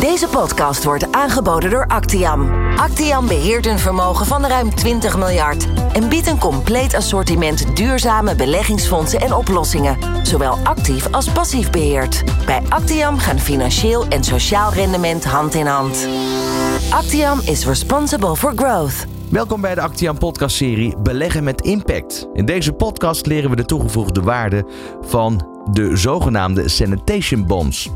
Deze podcast wordt aangeboden door Actiam. Actiam beheert een vermogen van ruim 20 miljard en biedt een compleet assortiment duurzame beleggingsfondsen en oplossingen, zowel actief als passief beheerd. Bij Actiam gaan financieel en sociaal rendement hand in hand. Actiam is responsible for growth. Welkom bij de Actian podcast serie Beleggen met Impact. In deze podcast leren we de toegevoegde waarde van de zogenaamde sanitation bonds.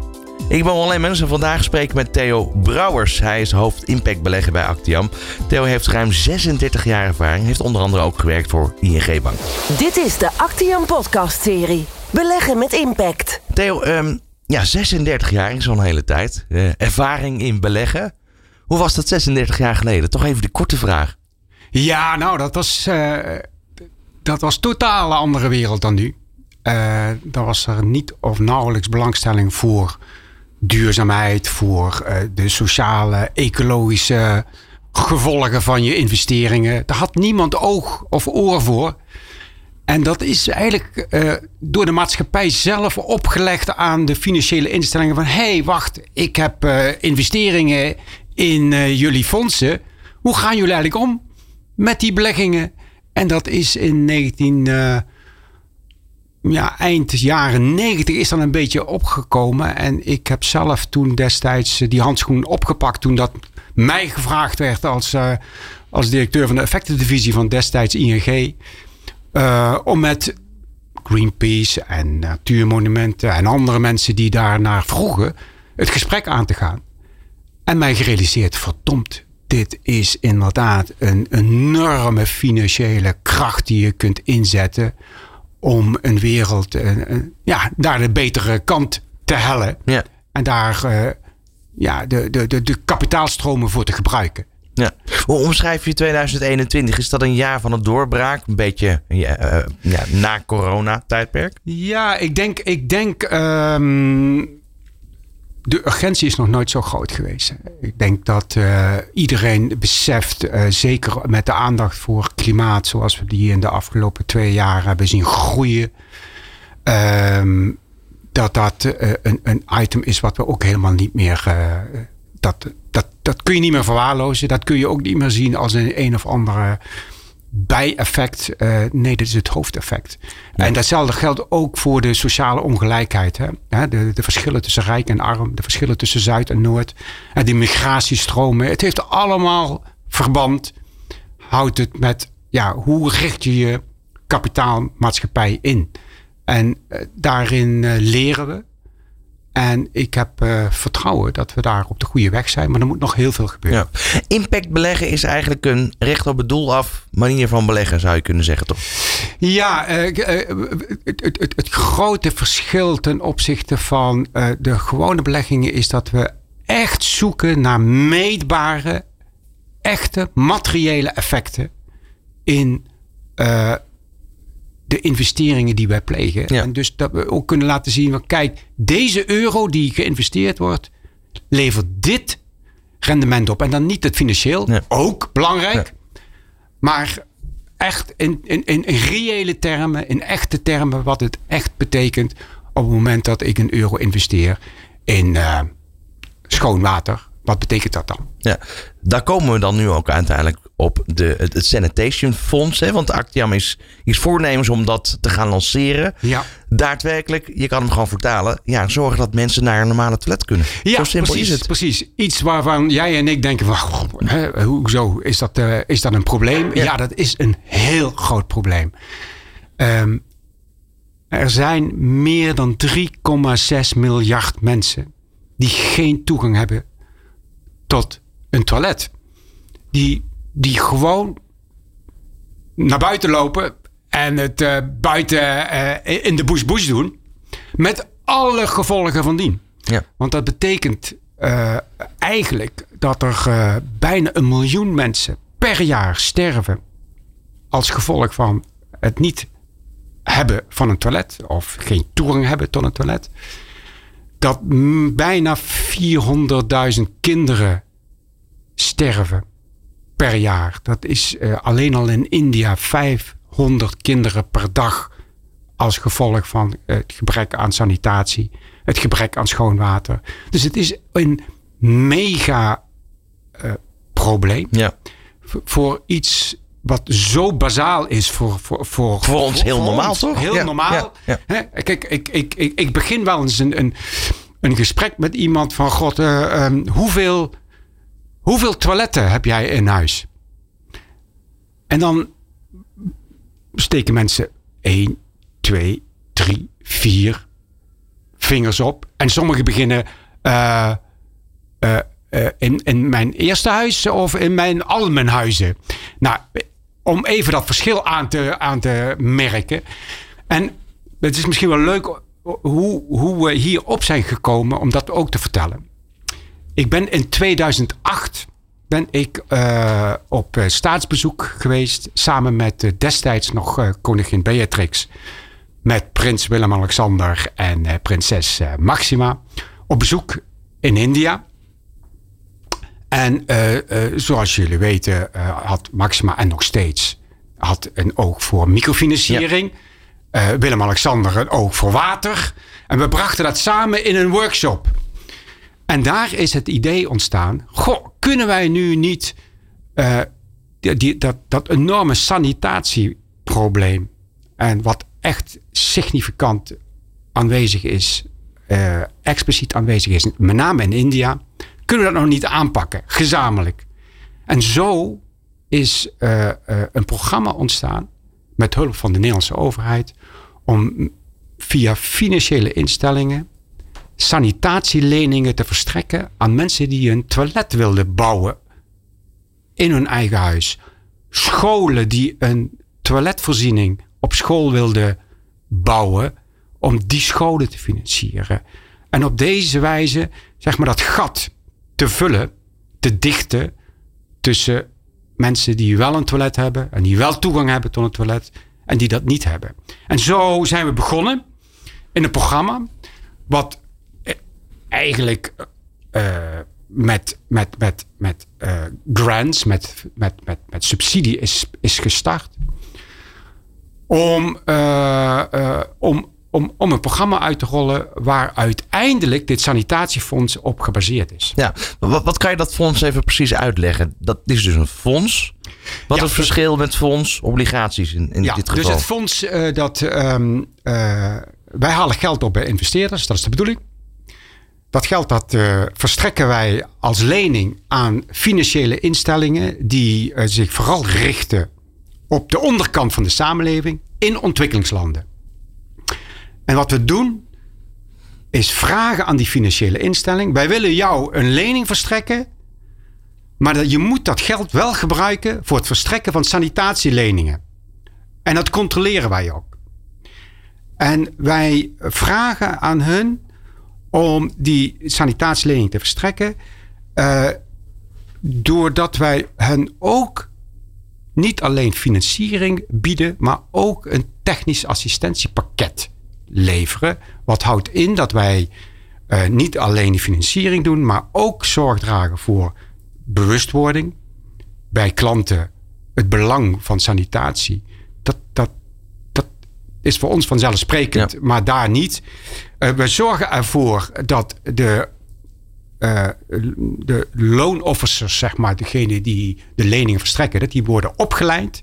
Ik ben alleen mensen vandaag spreken met Theo Brouwers. Hij is hoofd impact beleggen bij Actiam. Theo heeft ruim 36 jaar ervaring. Heeft onder andere ook gewerkt voor ING Bank. Dit is de Actiam podcast serie Beleggen met Impact. Theo, ehm, ja, 36 jaar is zo'n hele tijd. Eh, ervaring in beleggen. Hoe was dat 36 jaar geleden? Toch even de korte vraag. Ja, nou, dat was, uh, dat was totaal een andere wereld dan nu. Uh, daar was er niet of nauwelijks belangstelling voor duurzaamheid, voor uh, de sociale, ecologische gevolgen van je investeringen. Daar had niemand oog of oor voor. En dat is eigenlijk uh, door de maatschappij zelf opgelegd aan de financiële instellingen van hé, hey, wacht, ik heb uh, investeringen in jullie fondsen. Hoe gaan jullie eigenlijk om met die beleggingen? En dat is in 19 ja, eind jaren 90 is dan een beetje opgekomen. En ik heb zelf toen destijds die handschoen opgepakt toen dat mij gevraagd werd als, uh, als directeur van de effectendivisie van destijds ING. Uh, om met Greenpeace en Natuurmonumenten en andere mensen die daarnaar vroegen het gesprek aan te gaan. En mij gerealiseerd, verdomd, dit is inderdaad een enorme financiële kracht die je kunt inzetten om een wereld uh, ja, naar de betere kant te hellen. Ja. En daar uh, ja, de, de, de, de kapitaalstromen voor te gebruiken. Ja. Hoe omschrijf je 2021? Is dat een jaar van het doorbraak? Een beetje ja, uh, ja, na corona-tijdperk? Ja, ik denk, ik denk um, de urgentie is nog nooit zo groot geweest. Ik denk dat uh, iedereen beseft, uh, zeker met de aandacht voor klimaat, zoals we die in de afgelopen twee jaar hebben zien groeien, uh, dat dat uh, een, een, item is wat we ook helemaal niet meer. dat, dat, dat kun je niet meer verwaarlozen. Dat kun je ook niet meer zien als een een of andere bijeffect. Uh, nee, dit is het hoofdeffect. Ja. En datzelfde geldt ook voor de sociale ongelijkheid. Hè? De, de, verschillen tussen rijk en arm, de verschillen tussen Zuid en Noord, en die migratiestromen. Het heeft allemaal verband. Houdt het met ja, hoe richt je je kapitaalmaatschappij in? En uh, daarin uh, leren we. En ik heb uh, vertrouwen dat we daar op de goede weg zijn. Maar er moet nog heel veel gebeuren. Ja. Impact beleggen is eigenlijk een recht op het doel af manier van beleggen, zou je kunnen zeggen, toch? Ja, uh, uh, het, het, het, het, grote verschil ten opzichte van de gewone beleggingen is dat we echt zoeken naar meetbare, echte materiële effecten in de investeringen die wij plegen. Ja. En dus dat we ook kunnen laten zien van kijk, deze euro die geïnvesteerd wordt, levert dit rendement op. En dan niet het financieel, ja. ook belangrijk. Ja. Maar echt in, in, in reële termen, in echte termen, wat het echt betekent op het moment dat ik een euro investeer in uh, schoon water. Wat betekent dat dan? Ja, daar komen we dan nu ook uiteindelijk op de, het, het Sanitation Fonds. Hè? Want Actiam is, is voornemens om dat te gaan lanceren. Ja. Daadwerkelijk, je kan hem gewoon vertalen. Ja, zorgen dat mensen naar een normale toilet kunnen. Ja, Zo simpel precies, is het. Precies. Iets waarvan jij en ik denken van... Hè, hoezo? Is dat, uh, is dat een probleem? Ja. ja. dat is een heel groot probleem. Um, er zijn meer dan 3,6 miljard mensen... die geen toegang hebben tot een toilet. Die, die gewoon naar buiten lopen en het uh, buiten uh, in de bush bush doen. Met alle gevolgen van dien. Ja. Want dat betekent uh, eigenlijk dat er bijna een miljoen mensen per jaar sterven. Als gevolg van het niet hebben van een toilet. Of geen toegang hebben tot een toilet dat bijna 400.000 kinderen sterven per jaar. Dat is uh, alleen al in India 500 kinderen per dag als gevolg van het gebrek aan sanitatie, het gebrek aan schoon water. Dus het is een mega uh, probleem. Ja. voor iets wat zo bazaal is voor, voor, voor, voor ons heel normaal, toch? Heel normaal. Ja, Kijk, ik, ik, ik, ik begin wel eens een, een, een gesprek met iemand van: God, uh, um, hoeveel, hoeveel toiletten heb jij in huis? En dan steken mensen 1, 2, 3, 4 vingers op. En sommigen beginnen. Uh, uh, in, in mijn eerste huis of in mijn al mijn huizen. Nou, om even dat verschil aan te, aan te merken. En het is misschien wel leuk hoe, hoe we hierop zijn gekomen om dat ook te vertellen. Ik ben in 2008 ben ik uh, op staatsbezoek geweest samen met uh, destijds nog koningin Beatrix, met prins Willem-Alexander en prinses Maxima op bezoek in India. En zoals jullie weten had Maxima en nog steeds had een oog voor microfinanciering. Ja. Willem-Alexander een oog voor water. En we brachten dat samen in een workshop. En daar is het idee ontstaan. Goh, kunnen wij nu niet uh, die, dat, dat enorme sanitatieprobleem. En wat echt significant aanwezig is. Uh, expliciet aanwezig is. Met name in India. Kunnen we dat nog niet aanpakken. Gezamenlijk. En zo is uh, een programma ontstaan. Met hulp van de Nederlandse overheid. Om via financiële instellingen sanitatieleningen te verstrekken aan mensen die een toilet wilden bouwen in hun eigen huis. Scholen die een toiletvoorziening op school wilden bouwen om die scholen te financieren. En op deze wijze, zeg maar, dat gat te vullen, te dichten tussen mensen die wel een toilet hebben en die wel toegang hebben tot een toilet en die dat niet hebben. En zo zijn we begonnen in een programma wat eigenlijk uh, met, met, met, met uh, grants, met, met, met, met subsidie is, is gestart. Om, om, om, om een programma uit te rollen waar uiteindelijk dit sanitatiefonds op gebaseerd is. Ja, wat, wat kan je dat fonds even precies uitleggen? Dat is dus een fonds. Wat is het verschil met fonds, obligaties in, in ja, dit geval? Dus het fonds dat um, wij halen geld op bij investeerders, dat is de bedoeling. Dat geld dat uh, verstrekken wij als lening aan financiële instellingen die zich vooral richten op de onderkant van de samenleving in ontwikkelingslanden. En wat we doen is vragen aan die financiële instelling: wij willen jou een lening verstrekken, maar dat, je moet dat geld wel gebruiken voor het verstrekken van sanitatieleningen. En dat controleren wij ook. En wij vragen aan hun om die sanitatielening te verstrekken. Uh, doordat wij hen ook niet alleen financiering bieden, maar ook een technisch assistentiepakket leveren. Wat houdt in dat wij uh, niet alleen die financiering doen, maar ook zorg dragen voor bewustwording bij klanten. Het belang van sanitatie. Dat, dat, dat is voor ons vanzelfsprekend, ja. maar daar niet. Uh, we zorgen ervoor dat de, uh, de loonofficers, zeg maar, degene die de leningen verstrekken, dat die worden opgeleid.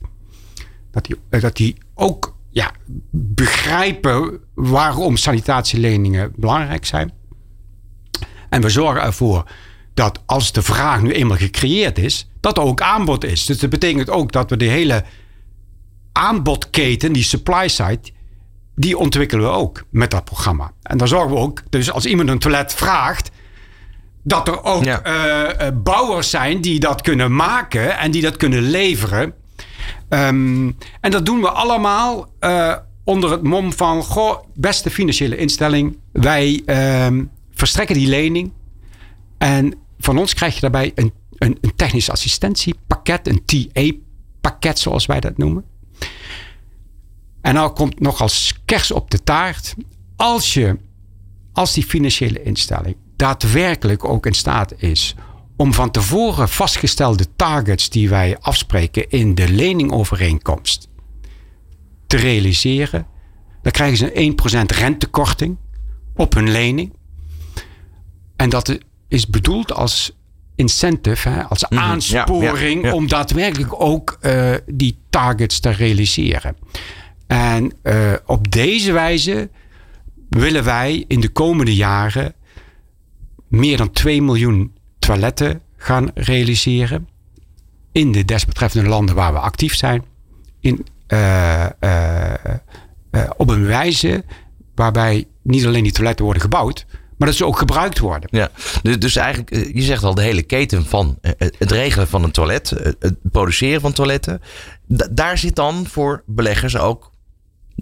Dat die, dat die ook ja, begrijpen waarom sanitatieleningen belangrijk zijn. En we zorgen ervoor dat als de vraag nu eenmaal gecreëerd is, dat er ook aanbod is. Dus dat betekent ook dat we de hele aanbodketen, die supply side, die ontwikkelen we ook met dat programma. En dan zorgen we ook, dus als iemand een toilet vraagt, dat er ook ja. uh, bouwers zijn die dat kunnen maken en die dat kunnen leveren. Um, en dat doen we allemaal uh, onder het mom van: goh, beste financiële instelling, wij um, verstrekken die lening. En van ons krijg je daarbij een, een, een technisch assistentiepakket, een TA-pakket, zoals wij dat noemen. En nou komt nog als kers op de taart. Als je, als die financiële instelling daadwerkelijk ook in staat is om van tevoren vastgestelde targets die wij afspreken in de leningovereenkomst te realiseren, dan krijgen ze een 1% rentekorting op hun lening. En dat is bedoeld als incentive, hè, als Mhm, aansporing ja, ja. om daadwerkelijk ook eh, die targets te realiseren. En eh, op deze wijze willen wij in de komende jaren meer dan 2 miljoen toiletten gaan realiseren. In de desbetreffende landen waar we actief zijn. In, eh, eh, eh, op een wijze waarbij niet alleen die toiletten worden gebouwd, maar dat ze ook gebruikt worden. Ja, dus, dus eigenlijk, je zegt al, de hele keten van het regelen van een toilet, het produceren van toiletten. da- daar zit dan voor beleggers ook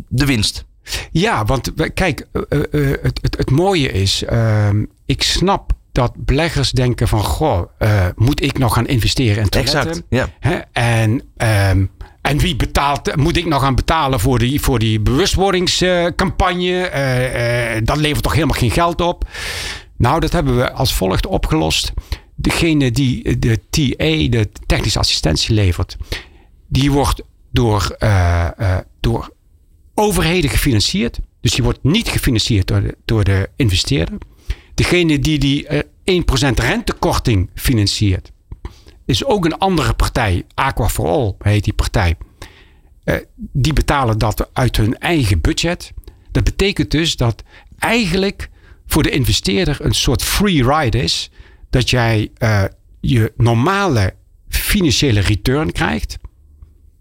de winst. Ja, want kijk, het, het, het mooie is, ehm, ik snap dat beleggers denken van, goh, eh, moet ik nog gaan investeren in toiletten? Exact, ja. En, ehm, en wie betaalt, moet ik nog gaan betalen voor die, voor die bewustwordingscampagne? Eh, eh, dat levert toch helemaal geen geld op? Nou, dat hebben we als volgt opgelost. Degene die de TA, de technische assistentie levert, die wordt door, door overheden gefinancierd. Dus die wordt niet gefinancierd door de, door de investeerder. Degene die die eh, 1% rentekorting financiert, is ook een andere partij. Aqua for All heet die partij. Eh, die betalen dat uit hun eigen budget. Dat betekent dus dat eigenlijk voor de investeerder een soort free ride is. Dat jij eh, je normale financiële return krijgt.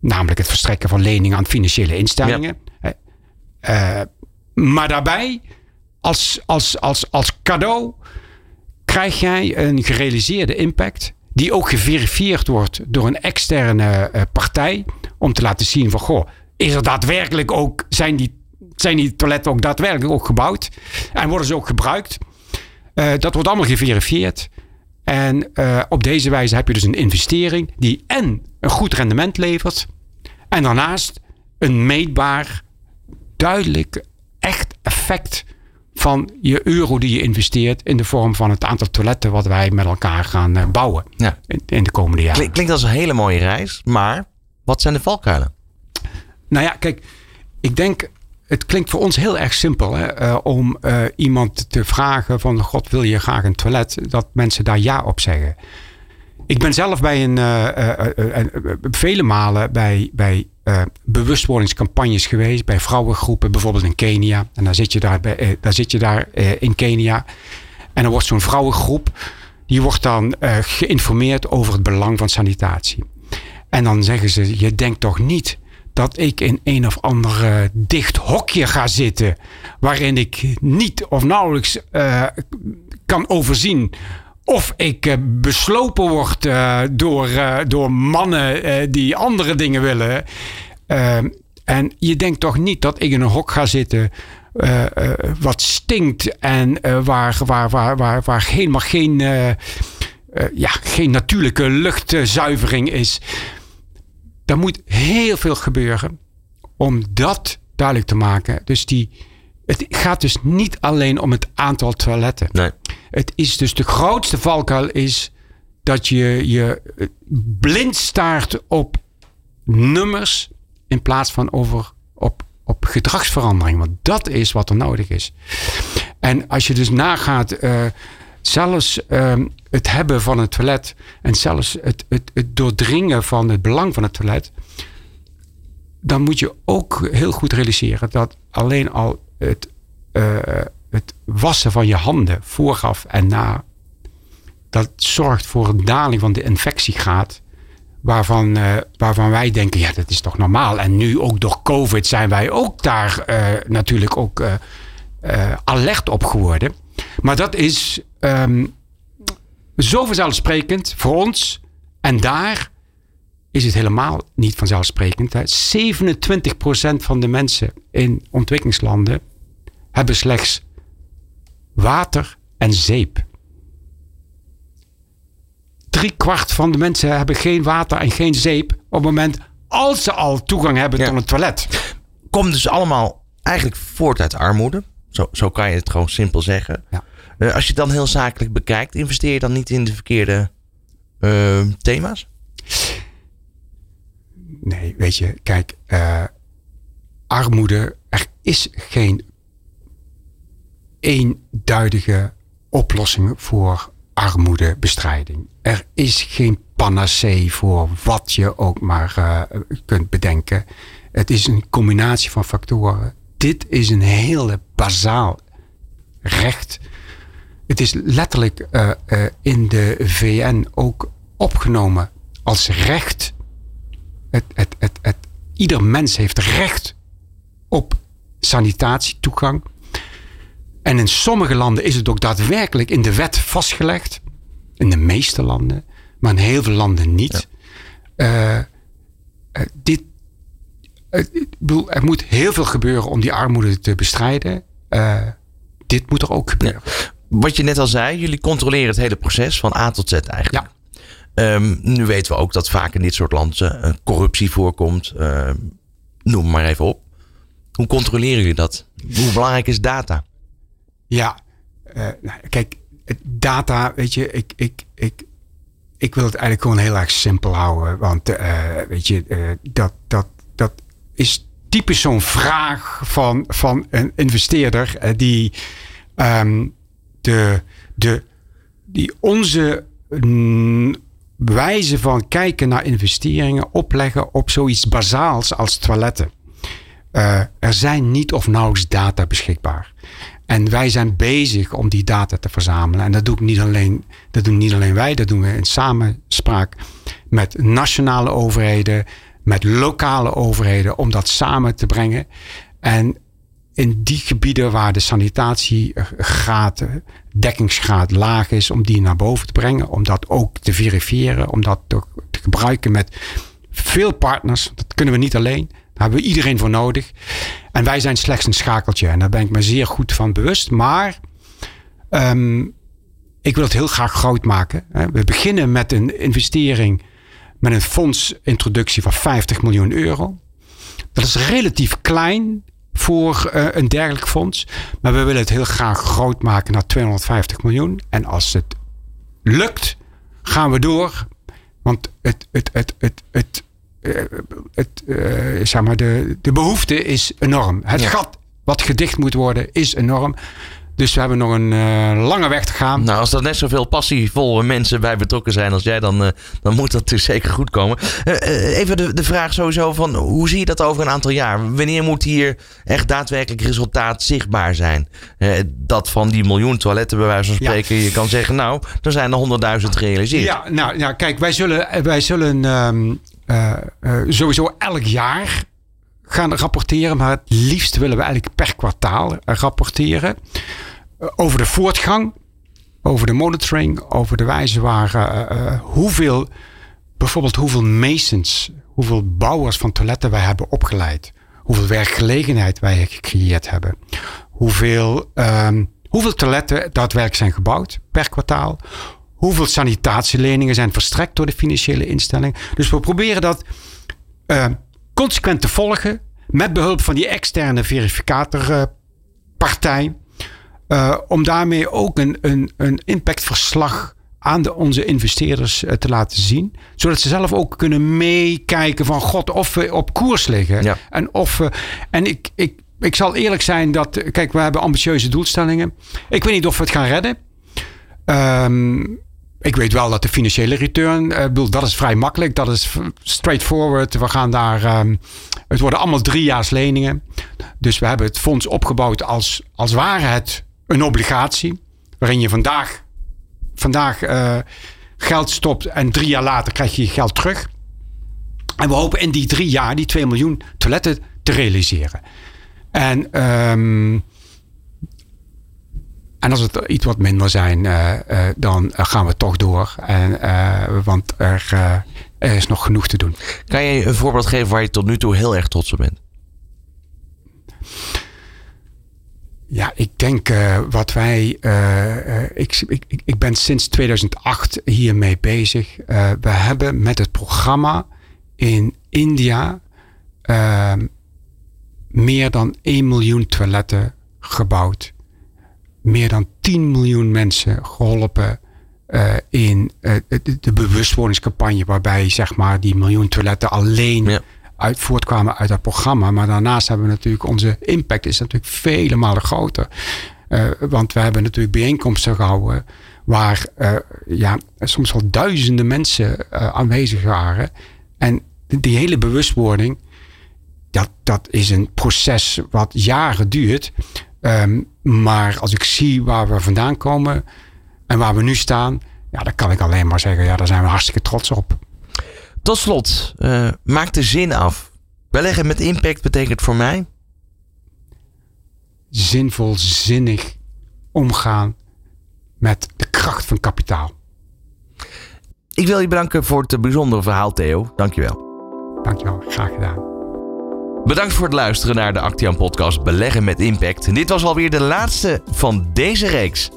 Namelijk het verstrekken van leningen aan financiële instellingen. Eh, eh, maar daarbij, als, als, als, als cadeau, krijg jij een gerealiseerde impact. Die ook geverifieerd wordt door een externe eh, partij. Om te laten zien van, goh, is er daadwerkelijk ook, zijn die, zijn die toiletten ook daadwerkelijk ook gebouwd? En worden ze ook gebruikt? Eh, dat wordt allemaal geverifieerd. En eh, op deze wijze heb je dus een investering die en een goed rendement levert. En daarnaast een meetbaar, duidelijk, echt effect van je euro die je investeert in de vorm van het aantal toiletten wat wij met elkaar gaan eh, bouwen Ja. in, in de komende jaren. Klink- Klinkt als een hele mooie reis, maar wat zijn de valkuilen? Nou ja, kijk, ik denk, het klinkt voor ons heel erg simpel hè, eh, om eh, iemand te vragen van, God wil je graag een toilet, dat mensen daar ja op zeggen. Ik ben zelf bij een, vele malen bij, bij eh, bewustwordingscampagnes geweest, bij vrouwengroepen, bijvoorbeeld in Kenia. En dan zit je daar, bij, eh, zit je daar eh, in Kenia. En dan wordt zo'n vrouwengroep, die wordt dan geïnformeerd over het belang van sanitatie. En dan zeggen ze, je denkt toch niet dat ik in een of ander dicht hokje ga zitten. Waarin ik niet of nauwelijks kan overzien. Of ik eh, beslopen word eh, door, eh, door mannen die andere dingen willen. En je denkt toch niet dat ik in een hok ga zitten. wat stinkt en waar, waar, waar, waar, waar helemaal geen, ja, geen natuurlijke luchtzuivering is. Er moet heel veel gebeuren om dat duidelijk te maken. Dus die, het gaat dus niet alleen om het aantal toiletten. Nee. Het is dus de grootste valkuil is dat je je blind staart op nummers in plaats van over op, op gedragsverandering. Want dat is wat er nodig is. En als je dus nagaat, eh, zelfs ehm, het hebben van een toilet en zelfs het, het, het doordringen van het belang van het toilet, dan moet je ook heel goed realiseren dat alleen al het, eh, het wassen van je handen vooraf en na, dat zorgt voor een daling van de infectiegraad. Waarvan, eh, waarvan wij denken, ja, dat is toch normaal. En nu ook door COVID zijn wij ook daar eh, natuurlijk ook alert op geworden. Maar dat is ehm, zo vanzelfsprekend voor ons. En daar is het helemaal niet vanzelfsprekend. Hè. 27% van de mensen in ontwikkelingslanden hebben slechts water en zeep. Drie kwart van de mensen hebben geen water en geen zeep op het moment als ze al toegang hebben Ja. tot een toilet. Komt dus allemaal eigenlijk voort uit armoede. Zo, zo kan je het gewoon simpel zeggen. Ja. Eh, als je het dan heel zakelijk bekijkt, investeer je dan niet in de verkeerde eh, thema's? Nee, weet je, kijk, eh, armoede, er is geen eenduidige oplossing voor armoedebestrijding. Er is geen panacee voor wat je ook maar uh, kunt bedenken. Het is een combinatie van factoren. Dit is een hele bazaal recht. Het is letterlijk uh, uh, in de VN ook opgenomen als recht. Het, het, het, ieder mens heeft recht op sanitatietoegang. En in sommige landen is het ook daadwerkelijk in de wet vastgelegd. In de meeste landen, maar in heel veel landen niet. Ja. Uh, dit, ik bedoel, er moet heel veel gebeuren om die armoede te bestrijden. Uh, dit moet er ook gebeuren. Ja. Wat je net al zei, jullie controleren het hele proces van A tot Z eigenlijk. Ja. Um, nu weten we ook dat vaak in dit soort landen uh, corruptie voorkomt. Uh, noem maar even op. Hoe controleren jullie dat? Hoe belangrijk is data? Ja, uh, kijk, data, weet je, ik, ik, ik, ik wil het eigenlijk gewoon heel erg simpel houden. Want weet je, dat, dat, dat is typisch zo'n vraag van, van een investeerder die um, de, de, die onze mm, wijze van kijken naar investeringen opleggen op zoiets bazaals als toiletten. Er zijn niet of nauwelijks data beschikbaar. En wij zijn bezig om die data te verzamelen. En dat, doe ik niet alleen, dat doen niet alleen wij, dat doen we in samenspraak met nationale overheden, met lokale overheden, om dat samen te brengen. En in die gebieden waar de sanitatiegraad, dekkingsgraad laag is, om die naar boven te brengen. Om dat ook te verifiëren, om dat te, te gebruiken met veel partners. Dat kunnen we niet alleen. Daar hebben we iedereen voor nodig. En wij zijn slechts een schakeltje. En daar ben ik me zeer goed van bewust. Maar um, ik wil het heel graag groot maken. We beginnen met een investering, met een fondsintroductie van 50 miljoen euro. Dat is relatief klein voor uh, een dergelijk fonds. Maar we willen het heel graag groot maken naar 250 miljoen. En als het lukt, gaan we door. Want het, het, het, het, het, het uh, zeg maar de, de behoefte is enorm. Het ja. gat wat gedicht moet worden is enorm. Dus we hebben nog een uh, lange weg te gaan. Nou, als er net zoveel passievolle mensen bij betrokken zijn als jij, dan, uh, dan moet dat dus zeker goed komen. Uh, even de, de vraag sowieso van hoe zie je dat over een aantal jaar? Wanneer moet hier echt daadwerkelijk resultaat zichtbaar zijn? dat van die miljoen toiletten bij wijze van spreken, ja. je kan zeggen, nou, er zijn er honderdduizend gerealiseerd. Ja, nou, nou kijk, wij zullen, wij zullen um, sowieso elk jaar gaan rapporteren, maar het liefst willen we eigenlijk per kwartaal rapporteren. Over de voortgang, over de monitoring, over de wijze waar hoeveel, bijvoorbeeld hoeveel masons, hoeveel bouwers van toiletten wij hebben opgeleid, hoeveel werkgelegenheid wij gecreëerd hebben, hoeveel, um, hoeveel toiletten daadwerkelijk zijn gebouwd per kwartaal, hoeveel sanitatieleningen zijn verstrekt door de financiële instelling. Dus we proberen dat uh, consequent te volgen met behulp van die externe verificatorpartij. Uh, om daarmee ook een, een, een impactverslag aan de, onze investeerders uh, te laten zien. Zodat ze zelf ook kunnen meekijken van god of we op koers liggen. Ja. En, of we, en ik, ik, ik zal eerlijk zijn dat, kijk, we hebben ambitieuze doelstellingen. Ik weet niet of we het gaan redden. Um, ik weet wel dat de financiële return, uh, dat is vrij makkelijk. Dat is straightforward. We gaan daar, um, het worden allemaal driejaars leningen. Dus we hebben het fonds opgebouwd als, als ware het een obligatie. Waarin je vandaag, vandaag uh, geld stopt en drie jaar later krijg je je geld terug. En we hopen in die drie jaar die 2 miljoen toiletten te realiseren. En, um, en als het iets wat minder zijn, uh, uh, dan gaan we toch door. En, want er, er is nog genoeg te doen. Kan je een voorbeeld geven waar je tot nu toe heel erg trots op bent? Ja, ik denk wat wij. Ik, ik, ik ben sinds 2008 hiermee bezig. we hebben met het programma in India ehm, meer dan 1 miljoen toiletten gebouwd. Meer dan 10 miljoen mensen geholpen in de, de bewustwordingscampagne, waarbij zeg maar die miljoen toiletten alleen. Ja uit voortkwamen uit dat programma. Maar daarnaast hebben we natuurlijk onze impact is natuurlijk vele malen groter. Uh, want we hebben natuurlijk bijeenkomsten gehouden waar ja, soms wel duizenden mensen aanwezig waren. En die hele bewustwording, dat, dat is een proces wat jaren duurt. Um, maar als ik zie waar we vandaan komen en waar we nu staan, ja, dan kan ik alleen maar zeggen, ja, daar zijn we hartstikke trots op. Tot slot, uh, maak de zin af. Beleggen met impact betekent voor mij? Zinvol, zinnig omgaan met de kracht van kapitaal. Ik wil je bedanken voor het bijzondere verhaal, Theo. Dankjewel. Dankjewel, graag gedaan. Bedankt voor het luisteren naar de Actian podcast Beleggen met Impact. Dit was alweer de laatste van deze reeks.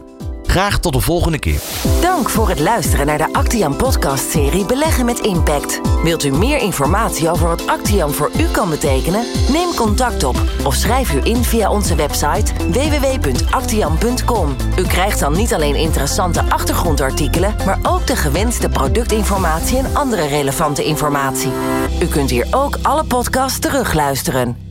Graag tot de volgende keer. Dank voor het luisteren naar de Actian podcast-serie Beleggen met Impact. Wilt u meer informatie over wat Actian voor u kan betekenen? Neem contact op of schrijf u in via onze website www.actian.com. U krijgt dan niet alleen interessante achtergrondartikelen, maar ook de gewenste productinformatie en andere relevante informatie. U kunt hier ook alle podcasts terugluisteren.